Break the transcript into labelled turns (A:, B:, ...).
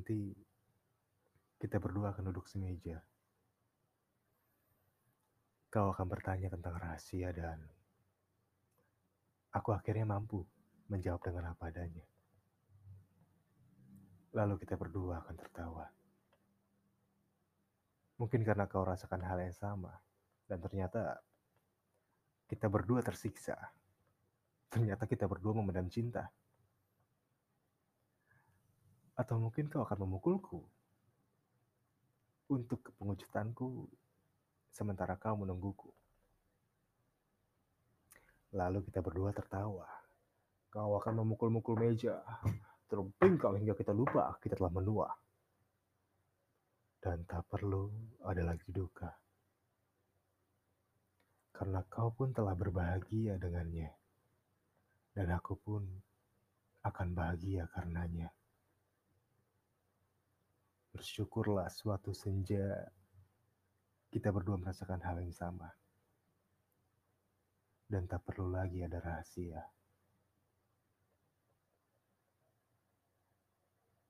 A: nanti kita berdua akan duduk semeja. Kau akan bertanya tentang rahasia dan aku akhirnya mampu menjawab dengan apa adanya. Lalu kita berdua akan tertawa. Mungkin karena kau rasakan hal yang sama dan ternyata kita berdua tersiksa. Ternyata kita berdua memendam cinta. Atau mungkin kau akan memukulku untuk kepengucutanku sementara kau menungguku. Lalu kita berdua tertawa. Kau akan memukul-mukul meja, terbengkal hingga kita lupa kita telah menua. Dan tak perlu ada lagi duka. Karena kau pun telah berbahagia dengannya. Dan aku pun akan bahagia karenanya. Bersyukurlah suatu senja kita berdua merasakan hal yang sama. Dan tak perlu lagi ada rahasia.